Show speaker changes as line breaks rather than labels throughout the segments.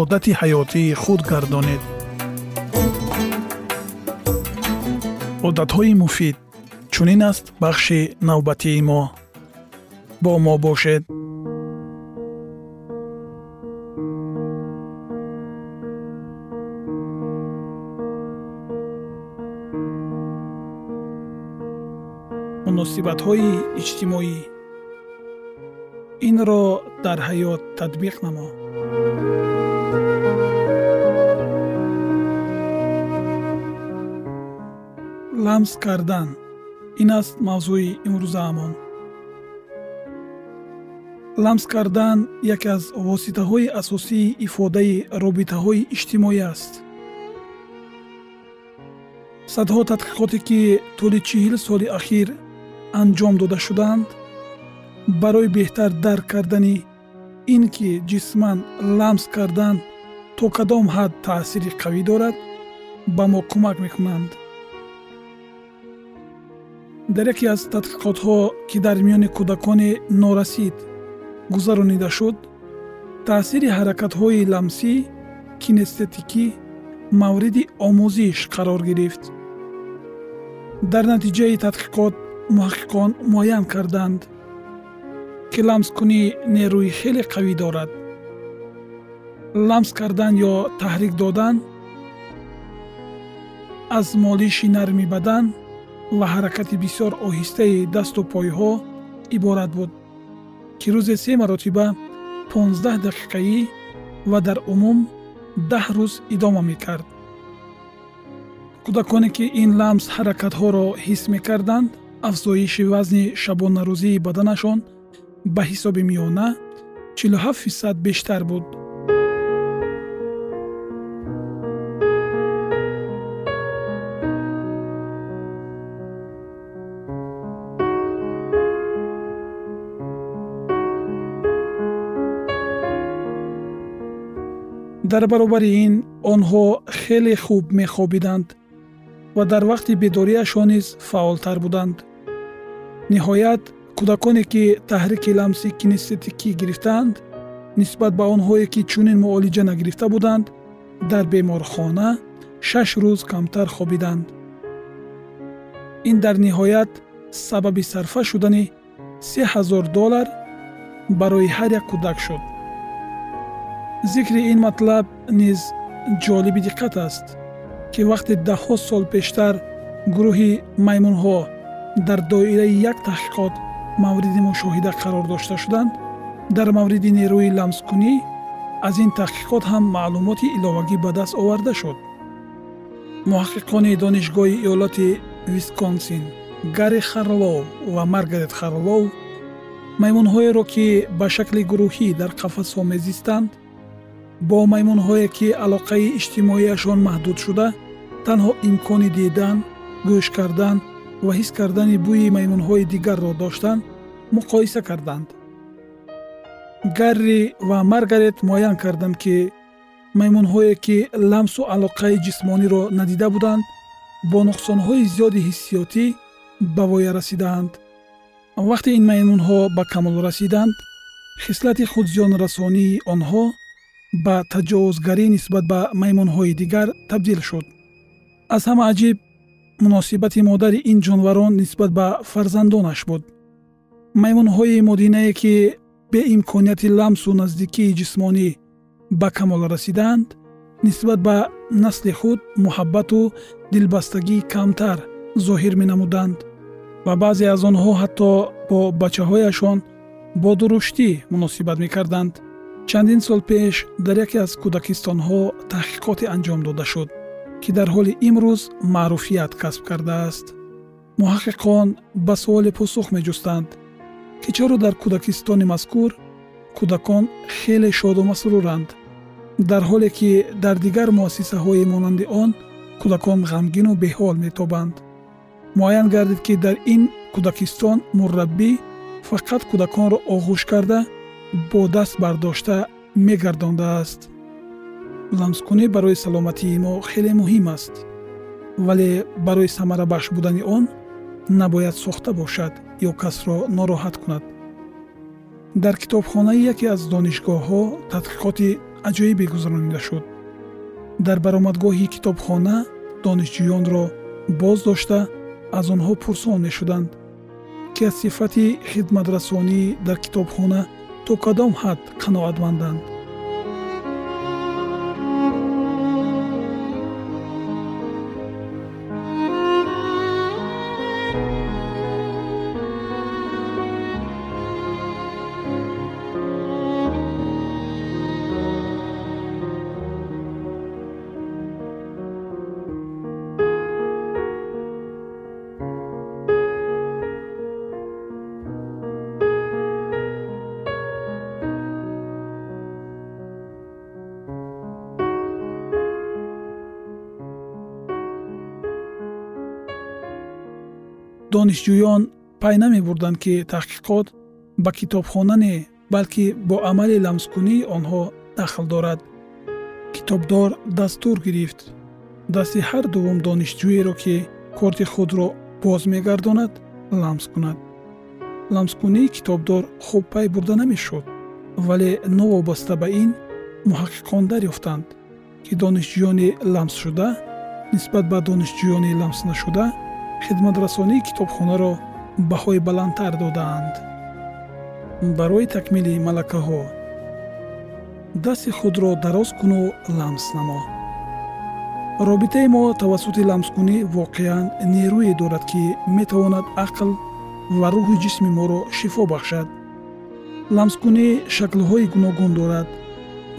одати ҳаётии худ гардонед. Одатҳои муфид чунин аст бахши навбатии мо. Бо мо бошед. Муносибатҳои иҷтимоӣ. Инро дар ҳаёт татбиқ намо ламс кардан. Ин аст мавзӯи имрӯзаамон ламс кардан яке аз воситаҳои асосии ифодаи робитаҳои иҷтимоӣ аст. Садҳо тадқиқоте ки тӯли чил соли ахир анҷом дода шуданд барои беҳтар дарк кардани ин ки ҷисман ламс кардан то кадом ҳад таъсири қавӣ дорад ба мо кӯмак мекунанд дар яке аз тадқиқотҳо ки дар миёни кӯдакони норасид гузаронида шуд таъсири ҳаракатҳои ламсӣ кинестетикӣ мавриди омӯзиш қарор гирифт. Дар натиҷаи тадқиқот муҳаққиқон муайян карданд ки ламскунӣ нерӯи хеле қавӣ дорад. Ламс кардан ё таҳрик додан аз молиши нарми бадан ва ҳаракати бисёр оҳистаи дасту пойҳо иборат буд ки рӯзе се маротиба 15 дақиқаӣ ва дар умум даҳ рӯз идома мекард. Кӯдаконе ки ин ламс ҳаракатҳоро ҳис мекарданд афзоиши вазни шабонарӯзии баданашон ба ҳисоби миёна 47 фисад бештар буд дар баробари ин онҳо хеле хуб мехобиданд ва дар вақти бедориашон низ фаъолтар буданд. Ниҳоят кӯдаконе ки таҳрики ламси кинестетикӣ гирифтаанд нисбат ба онҳое ки чунин муолиҷа нагирифта буданд дар беморхона шаш рӯз камтар хобиданд. Ин дар ниҳоят сабаби сарфа шудани се ҳазор доллар барои ҳар як кӯдак шуд зикри ин матлаб низ ҷолиби диққат аст ки вақте даҳҳо сол пештар гурӯҳи маймунҳо дар доираи як таҳқиқот мавриди мушоҳида қарор дошта шуданд дар мавриди нерӯи ламскунӣ аз ин таҳқиқот ҳам маълумоти иловагӣ ба даст оварда шуд. Муҳаққиқони донишгоҳи иёлоти висконсин гарри харлоу ва маргарет харлоу маймунҳоеро ки ба шакли гурӯҳӣ дар қафасҳо мезистанд бо маймунҳое ки алоқаи иҷтимоияшон маҳдуд шуда танҳо имкони дидан гӯш кардан ва ҳис кардани бӯи маймунҳои дигарро доштанд муқоиса карданд. Гарри ва маргарет муайян карданд ки маймунҳое ки ламсу алоқаи ҷисмониро надида буданд бо нуқсонҳои зиёди ҳиссиётӣ ба воя расидаанд вақте ин маймунҳо ба камол расиданд хислати худзиёнрасонии онҳо ба таҷовузгарӣ нисбат ба маймунҳои дигар табдил шуд. Аз ҳама аҷиб муносибати модари ин ҷонварон нисбат ба фарзандонаш буд. Маймунҳои модинае ки беимконияти ламсу наздикии ҷисмонӣ ба камол расиданд нисбат ба насли худ муҳаббату дилбастагӣ камтар зоҳир менамуданд ва баъзе аз онҳо ҳатто бо бачаҳояшон бо дуруштӣ муносибат мекарданд чандин сол пеш дар яке аз кӯдакистонҳо таҳқиқоте анҷом дода шуд ки дар ҳоли имрӯз маъруфият касб кардааст. Муҳаққиқон ба суоле посух меҷустанд ки чаро дар кӯдакистони мазкур кӯдакон хеле шоду масруранд. Дар ҳоле ки дар дигар муассисаҳои монанди он кӯдакон ғамгину беҳол метобанд. Муайян гардид ки дар ин кӯдакистон мурраббӣ фақат кӯдаконро оғӯш карда бо даст бардошта мегардондааст. Ламскунӣ барои саломатии мо хеле муҳим аст вале барои самарабахш будани он набояд сохта бошад ё касро нороҳат кунад. Дар китобхонаи яке аз донишгоҳҳо тадқиқоти аҷоибе гузаронида шуд. Дар баромадгоҳи китобхона донишҷӯёнро боз дошта аз онҳо пурсон мешуданд ки аз сифати хидматрасонӣ дар китобхона то кадом ҳад қаноатманданд донишҷӯён пай намебурданд ки таҳқиқот ба китобхона не балки бо амали ламскунии онҳо дахл дорад. Китобдор дастур гирифт. Дасти ҳар дуввум донишҷӯеро ки корти худро боз мегардонад ламс кунад. Ламскунии китобдор хуб пай бурда намешуд вале новобаста ба ин муҳаққиқон дарёфтанд ки донишҷӯёни ламсшуда нисбат ба донишҷӯёни ламснашуда хидматрасонии китобхонаро баҳои баландтар додаанд. Барои такмили малакаҳо дасти худро дароз куну ламс намо. Робитаи мо тавассути ламскунӣ воқеан нерӯе дорад ки метавонад ақл ва рӯҳи ҷисми моро шифо бахшад. Ламскунӣ шаклҳои гуногун дорад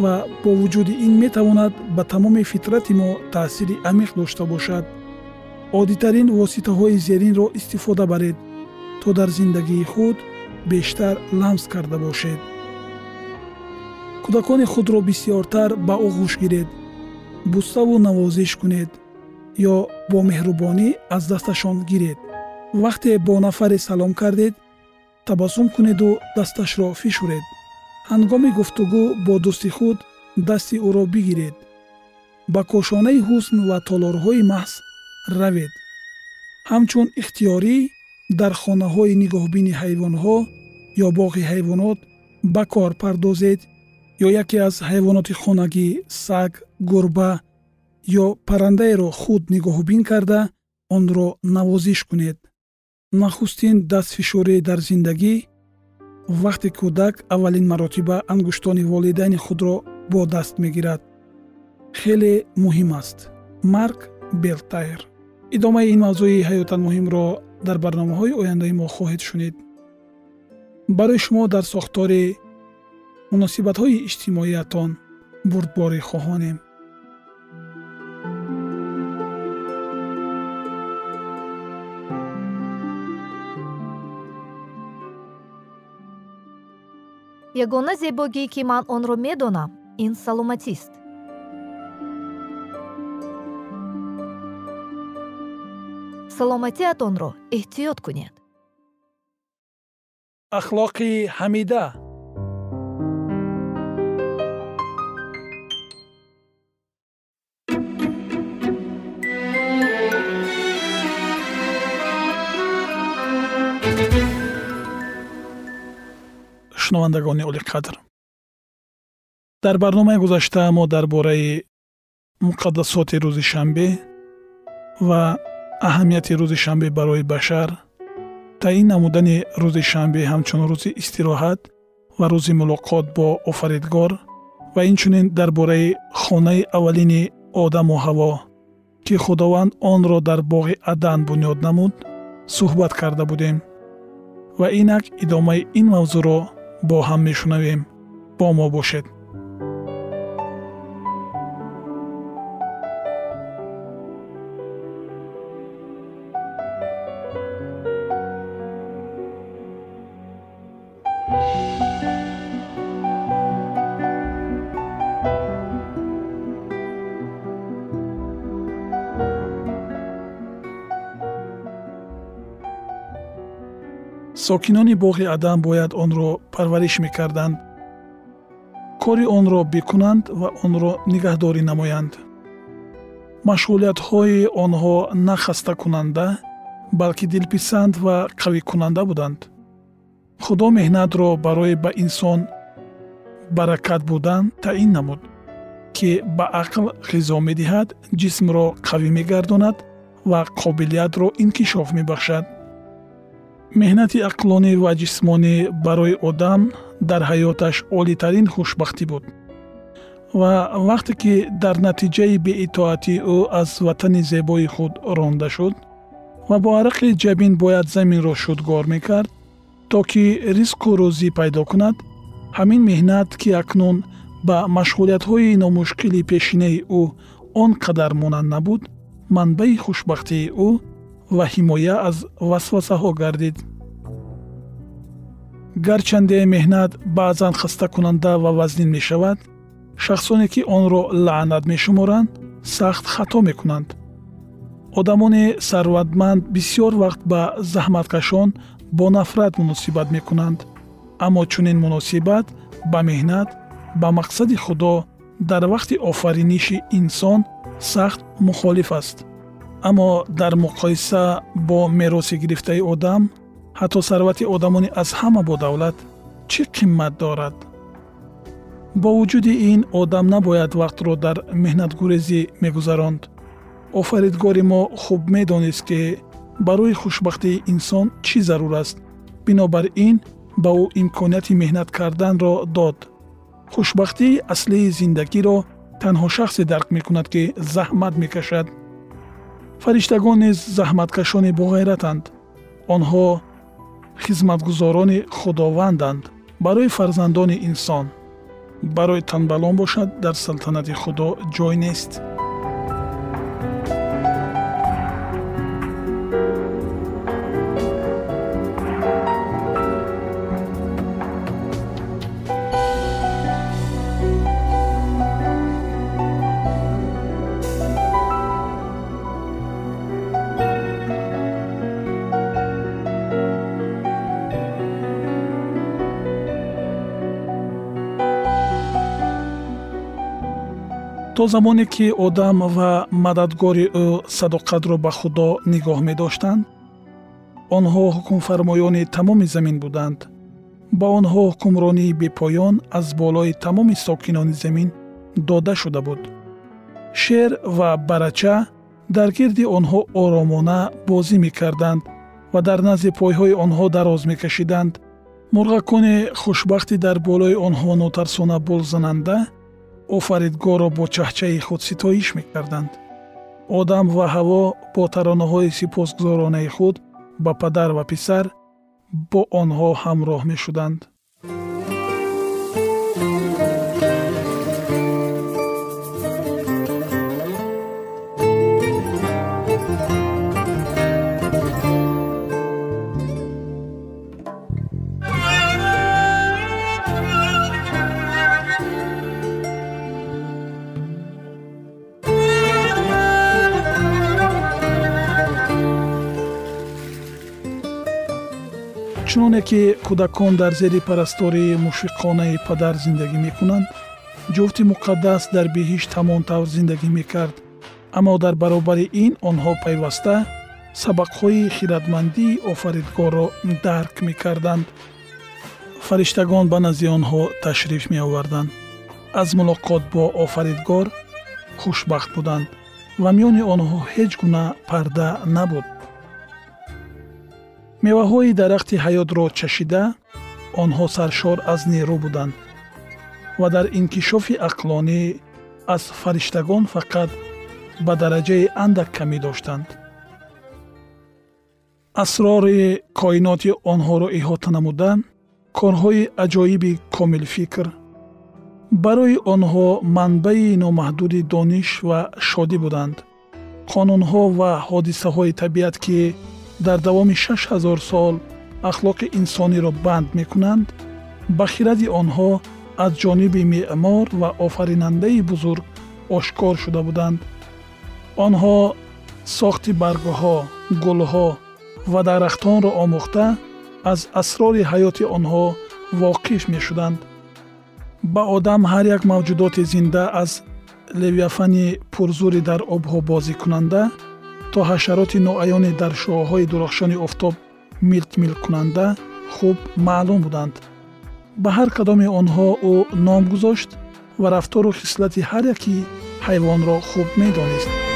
ва бо вуҷуди ин метавонад ба тамоми фитрати мо таъсири амиқ дошта бошад оддитарин воситаҳои зеринро истифода баред то дар зиндагии худ бештар ламс карда бошед. Кӯдакони худро бисьёртар ба оғӯш гиред буставу навозиш кунед ё бо меҳрубонӣ аз дасташон гиред. Вақте бо нафаре салом кардед табассум кунеду дасташро фишуред. Ҳангоми гуфтугӯ бо дӯсти худ дасти ӯро бигиред. Ба кошонаи ҳусн ва толорҳои маҳз равед. Ҳамчун ихтиёрӣ дар хонаҳои нигоҳбини ҳайвонҳо ё боғи ҳайвонот ба кор пардозед ё яке аз ҳайвоноти хонагӣ саг гурба ё паррандаеро худ нигоҳубин карда онро навозиш кунед. Нахустин дастфишорӣ дар зиндагӣ вақте кӯдак аввалин маротиба ангуштони волидайни худро бо даст мегирад. Хеле муҳим аст. Марк белтайр идомаи ин мавзӯи ҳаётан муҳимро дар барномаҳои ояндаи мо хоҳед шунид. Барои шумо дар сохтори муносибатҳои иҷтимоиятон бурдборӣ хоҳонем.
Ягона зебогӣ ки ман онро медонам ин саломатист саломатиатонро эҳтиёт кунед.
Ахлоқи ҳамида. Шунавандагони олиқадр дар барномаи гузашта мо дар бораи муқаддасоти рӯзи шанбе ва аҳамияти рӯзи шанбе барои башар таъин намудани рӯзи шанбе ҳамчун рӯзи истироҳат ва рӯзи мулоқот бо офаридгор ва инчунин дар бораи хонаи аввалини одаму ҳаво ки худованд онро дар боғи адан бунёд намуд суҳбат карда будем ва инак идомаи ин мавзӯъро бо ҳам мешунавем. Бо мо бошед сокинони боғи адам бояд онро парвариш мекарданд. Кори онро бикунанд ва онро нигаҳдорӣ намоянд. Машғулиятҳои онҳо на хастакунанда балки дилписанд ва қавикунанда буданд. Худо меҳнатро барои ба инсон баракат будан таъин намуд ки ба ақл ғизо медиҳад ҷисмро қавӣ мегардонад ва қобилиятро инкишоф мебахшад меҳнати ақлонӣ ва ҷисмонӣ барои одам дар ҳаёташ олитарин хушбахтӣ буд. Ва вақте ки дар натиҷаи беитоатии ӯ аз ватани зебои худ ронда шуд ва бо арақи ҷабин бояд заминро шудгор мекард то ки ризқу рӯзӣ пайдо кунад ҳамин меҳнат ки акнун ба машғулиятҳои номушкили пешинаи ӯ он қадар монанд набуд манбаи хушбахтии ӯ ва ҳимоя аз васвасаҳо гардид. Гарчанде меҳнат баъзан хастакунанда ва вазнин мешавад шахсоне ки онро лаънат мешуморанд сахт хато мекунанд. Одамони сарватманд бисьёр вақт ба заҳматкашон бо нафрат муносибат мекунанд. Аммо чунин муносибат ба меҳнат ба мақсади худо дар вақти офариниши инсон сахт мухолиф аст аммо дар муқоиса бо мероси гирифтаи одам ҳатто сарвати одамони аз ҳама бодавлат чӣ қимат дорад? Бо вуҷуди ин одам набояд вақтро дар меҳнатгурезӣ мегузаронд. Офаридгори мо хуб медонист ки барои хушбахтии инсон чӣ зарур аст? Бинобар ин ба ӯ имконияти меҳнат карданро дод. Хушбахтии аслии зиндагиро танҳо шахсе дарк мекунад ки заҳмат мекашад фариштагон низ заҳматкашони боғайратанд онҳо хизматгузорони худованданд барои фарзандони инсон. Барои танбалон бошад дар салтанати худо ҷой нест то замоне ки одам ва мададгори ӯ садоқатро ба худо нигоҳ медоштанд онҳо ҳукмфармоёни тамоми замин буданд. Ба онҳо ҳукмронии бепоён аз болои тамоми сокинони замин дода шуда буд. Шер ва барача дар гирди онҳо оромона бозӣ мекарданд ва дар назди пойҳои онҳо дароз мекашиданд. Мурғакони хушбахти дар болои онҳо нотарсона болзананда офаридгорро бо чаҳчаи худ ситоиш мекарданд. одам ва ҳаво бо таронаҳои сипосгузоронаи худ ба падар ва писар бо онҳо ҳамроҳ мешуданд чуноне ки кӯдакон дар зери парастории мушфиқонаи падар зиндагӣ мекунанд ҷуфти муқаддас дар биҳишт ҳамон тавр зиндагӣ мекард. Аммо дар баробари ин онҳо пайваста сабақҳои хиратмандии офаридгорро дарк мекарданд. Фариштагон ба назди онҳо ташриф меоварданд. Аз мулоқот бо офаридгор хушбахт буданд ва миёни онҳо ҳеҷ гуна парда набуд меваҳои дарахти ҳаётро чашида онҳо саршор аз нерӯ буданд ва дар инкишофи ақлонӣ аз фариштагон фақат ба дараҷаи андак камӣ доштанд. Асрори коиноти онҳоро иҳота намуда корҳои аҷоиби комилфикр барои онҳо манбаи номаҳдуди дониш ва шодӣ буданд. Қонунҳо ва ҳодисаҳои табиат ки дар давоми 6000 сол ахлоқи инсониро банд мекунанд ба хиради онҳо аз ҷониби меъмор ва офаринандаи бузург ошкор шуда буданд. Онҳо сохти баргҳо гулҳо ва дарахтонро омӯхта аз асрори ҳаёти онҳо воқиф мешуданд. Ба одам ҳар як мавҷудоти зинда аз левиафани пурзури дар обҳо бозикунанда то ҳашароти ноаёне дар шуоҳои дурахшони офтоб милтмилкунанда хуб маълум буданд. Ба ҳар кадоми онҳо ӯ ном гузошт ва рафтору хислати ҳар яки ҳайвонро хуб медонист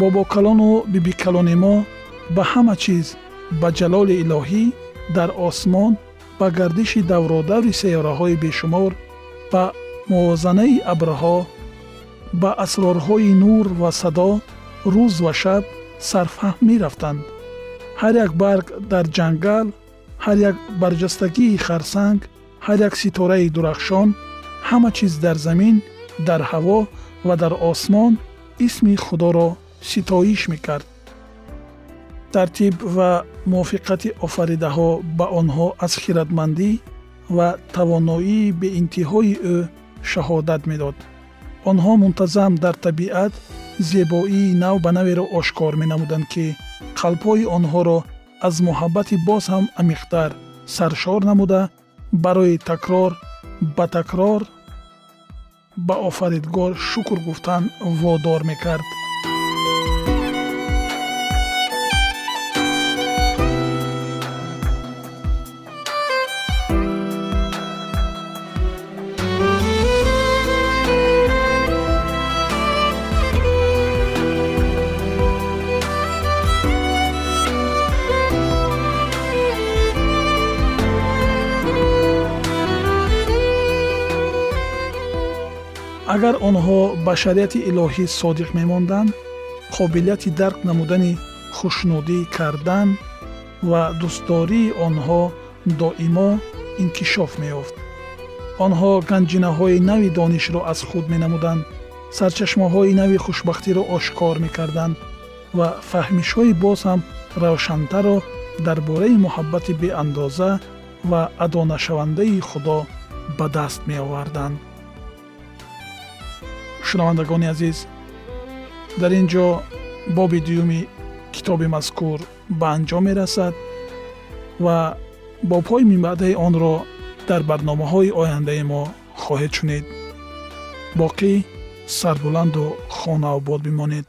бобокалону бибикалони мо ба ҳама чиз ба ҷалоли илоҳӣ дар осмон ба гардиши давродаври сайёраҳои бешумор ба мувозанаи абрҳо ба асрорҳои нур ва садо рӯз ва шаб сарфаҳм мерафтанд. Ҳар як барг дар ҷангал ҳар як барҷастагии харсанг ҳар як ситораи дурахшон ҳама чиз дар замин дар ҳаво ва дар осмон исми худоро ситоиш мекард. Тартиб ва мувофиқати офаридаҳо ба онҳо аз хиратмандӣ ва тавоноии беинтиҳои ӯ шаҳодат медод. Онҳо мунтазам дар табиат зебоии нав ба наверо ошкор менамуданд ки қалбҳои онҳоро аз муҳаббати боз ҳам амиқтар саршор намуда барои такрор ба такрор ба офаридгор шукр гуфтан водор мекард агар онҳо ба шариати илоҳӣ содиқ мемонданд қобилияти дарк намудани хушнудӣ кардан ва дӯстдории онҳо доимо инкишоф меёфт. Онҳо ганҷинаҳои нави донишро аз худ менамуданд сарчашмаҳои нави хушбахтиро ошкор мекарданд ва фаҳмишҳои боз ҳам равшантарро дар бораи муҳаббати беандоза ва адонашавандаи худо ба даст меоварданд шунавандагони азиз. Дар ин ҷо боби дуюми китоби мазкур ба анҷом мерасад ва бобҳои минбаъдаи онро дар барномаҳои ояндаи мо хоҳед шунид. Боқӣ сарбуланду хонаобод бимонед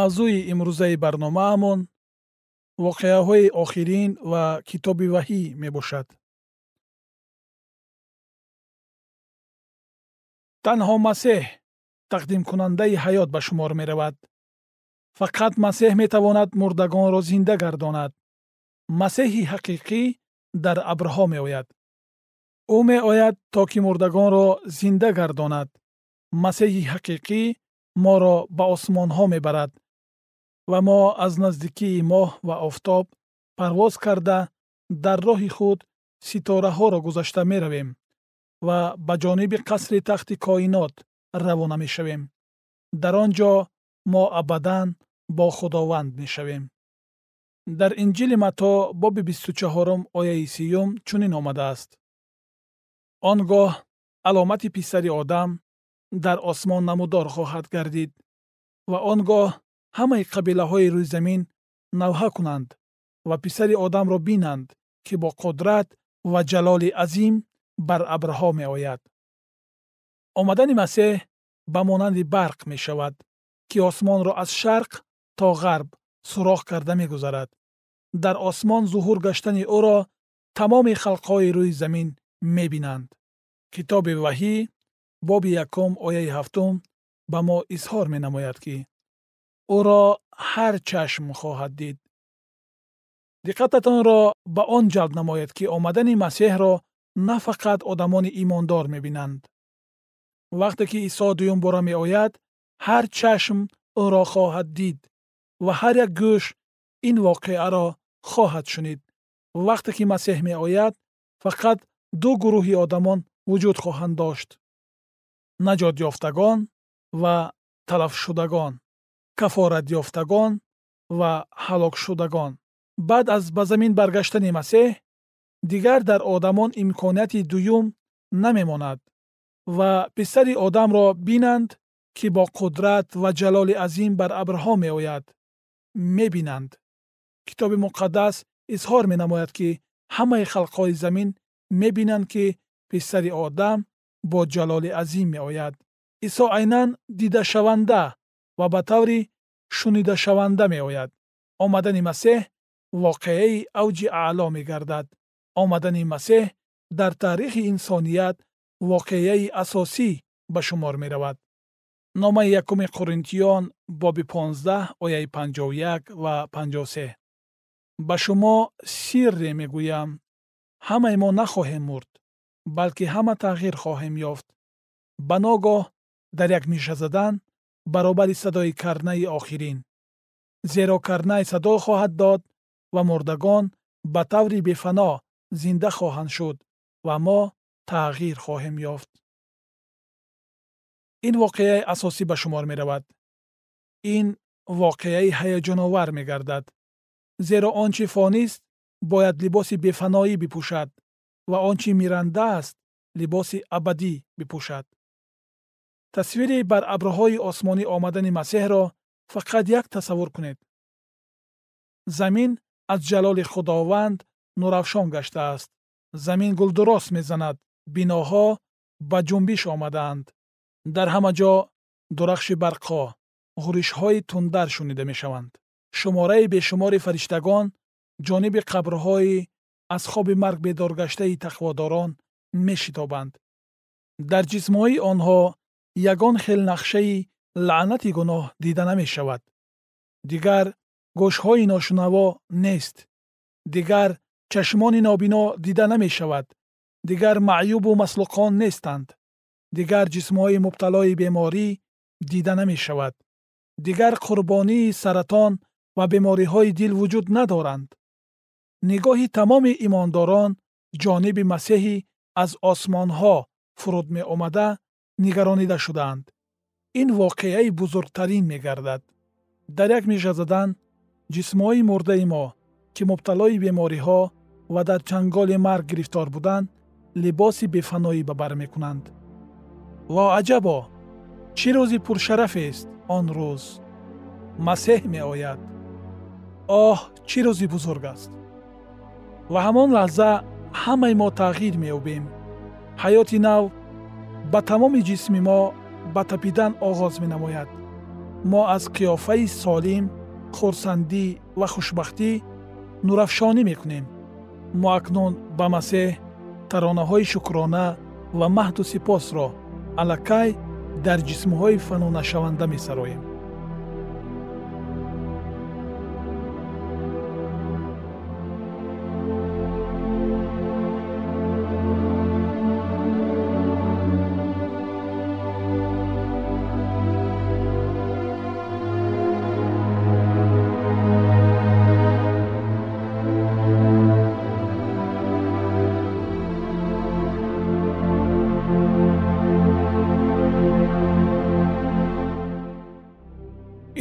мавзӯи имрӯзаи барномаамон воқеаҳои охирин ва китоби ваҳӣ мебошад. Танҳо масеҳ тақдимкунандаи ҳаёт ба шумор меравад. Фақат масеҳ метавонад мурдагонро зинда гардонад. Масеҳи ҳақиқӣ дар абрҳо меояд. Ӯ меояд то ки мурдагонро зинда гардонад. Масеҳи ҳақиқӣ моро ба осмонҳо мебарад ва мо аз наздикии моҳ ва офтоб парвоз карда дар роҳи худ ситораҳоро гузашта меравем ва ба ҷониби қасри тахти коинот равона мешавем. Дар он ҷо мо абадан бо худованд мешавем. Дар инҷили матто боби бисту чаҳорум ояи сеюм чунин омадааст. Он гоҳ аломати писари одам дар осмон намудор хоҳад гардид ва он гоҳ ҳамаи қабилаҳои рӯи замин навҳа кунанд ва писари одамро бинанд ки бо қудрат ва ҷалоли азим бар абрҳо меояд. Омадани масеҳ ба монанди барқ мешавад ки осмонро аз шарқ то ғарб суроғ карда мегузарад. Дар осмон зуҳур гаштани ӯро тамоми халқҳои рӯи замин мебинанд. Китоби ваҳӣ боби якум ояи ҳафтум ба мо изҳор менамояд ки ӯро ҳар чашм хоҳад дид. Диққататонро ба он ҷалб намоед ки омадани масеҳро на фақат одамони имондор мебинанд. Вақте ки исо дуюм бора меояд ҳар чашм ӯро хоҳад дид ва ҳар як гӯш ин воқеаро хоҳад шунид. Вақте ки масеҳ меояд фақат ду гурӯҳи одамон вуҷуд хоҳанд дошт. Наҷотёфтагон ва талафшудагон кафоратёфтагон ва ҳалокшудагон баъд аз ба замин баргаштани масеҳ дигар дар одамон имконияти дуюм намемонад ва писари одамро бинанд ки бо қудрат ва ҷалоли азим бар абрҳо меояд мебинанд. Китоби муқаддас изҳор менамояд ки ҳамаи халқҳои замин мебинанд ки писари одам бо ҷалоли азим меояд. Исо айнан дидашаванда ва ба таври шунидашаванда меояд. Омадани масеҳ воқеаи авҷи аъло мегардад. Омадани масеҳ дар таърихи инсоният воқеаи асосӣ ба шумор меравад. Номаи якуми қуринтиён боби 15 ояи 51 ва 53 ба шумо сирре мегӯям. Ҳамаи мо нахоҳем мурд балки ҳама тағйир хоҳем ёфт. Ба ногоҳ дар як миша задан баробари садои карнаи охирин. Зеро карнай садо хоҳад дод ва мурдагон ба таври бефано зинда хоҳанд шуд ва мо тағйир хоҳем ёфт. Ин воқеаи асосӣ ба шумор меравад. Ин воқеаи ҳаяҷоновар мегардад. Зеро он чи фонист бояд либоси бефаноӣ бипӯшад ва он чи миранда аст либоси абадӣ бипӯшад тасвири бар абрҳои осмонӣ омадани масеҳро фақат як тасаввур кунед. Замин аз ҷалоли худованд нуравшон гаштааст. Замин гулдурос мезанад. Биноҳо ба ҷунбиш омадаанд. Дар ҳама ҷо дурахши барқҳо ғуришҳои тундар шунида мешаванд. Шумораи бешумори фариштагон ҷониби қабрҳои аз хоби марг бедоргаштаи тақводорон мешитобанд. Дар ҷисмҳои онҳо ягон хел нақшаи лаънати гуноҳ дида намешавад. Дигар гӯшҳои ношунаво нест. Дигар чашмони нобино дида намешавад. Дигар маъюбу маслуқон нестанд. Дигар ҷисмҳои мубталои беморӣ дида намешавад. Дигар қурбонии саратон ва бемориҳои дил вуҷуд надоранд. Нигоҳи тамоми имондорон ҷониби масеҳи аз осмонҳо фуруд меомада нигаронида шудаанд. Ин воқеаи бузургтарин мегардад. Дар як миша задан ҷисмҳои мурдаи мо ки мубталои бемориҳо ва дар чанголи марг гирифтор буданд либоси бефаноӣ ба бар мекунанд. Во аҷабо чӣ рӯзи пуршарафест он рӯз? Масеҳ меояд. Оҳ чӣ рӯзи бузург аст? Ва ҳамон лаҳза ҳамаи мо тағйир меёбем. Ҳаёти нав ба тамоми ҷисми мо ба тапидан оғоз менамояд. Мо аз қиёфаи солим хурсандӣ ва хушбахтӣ нурафшонӣ мекунем. Мо акнун ба масеҳ таронаҳои шукрона ва маҳду сипосро аллакай дар ҷисмҳои фанонашаванда месароем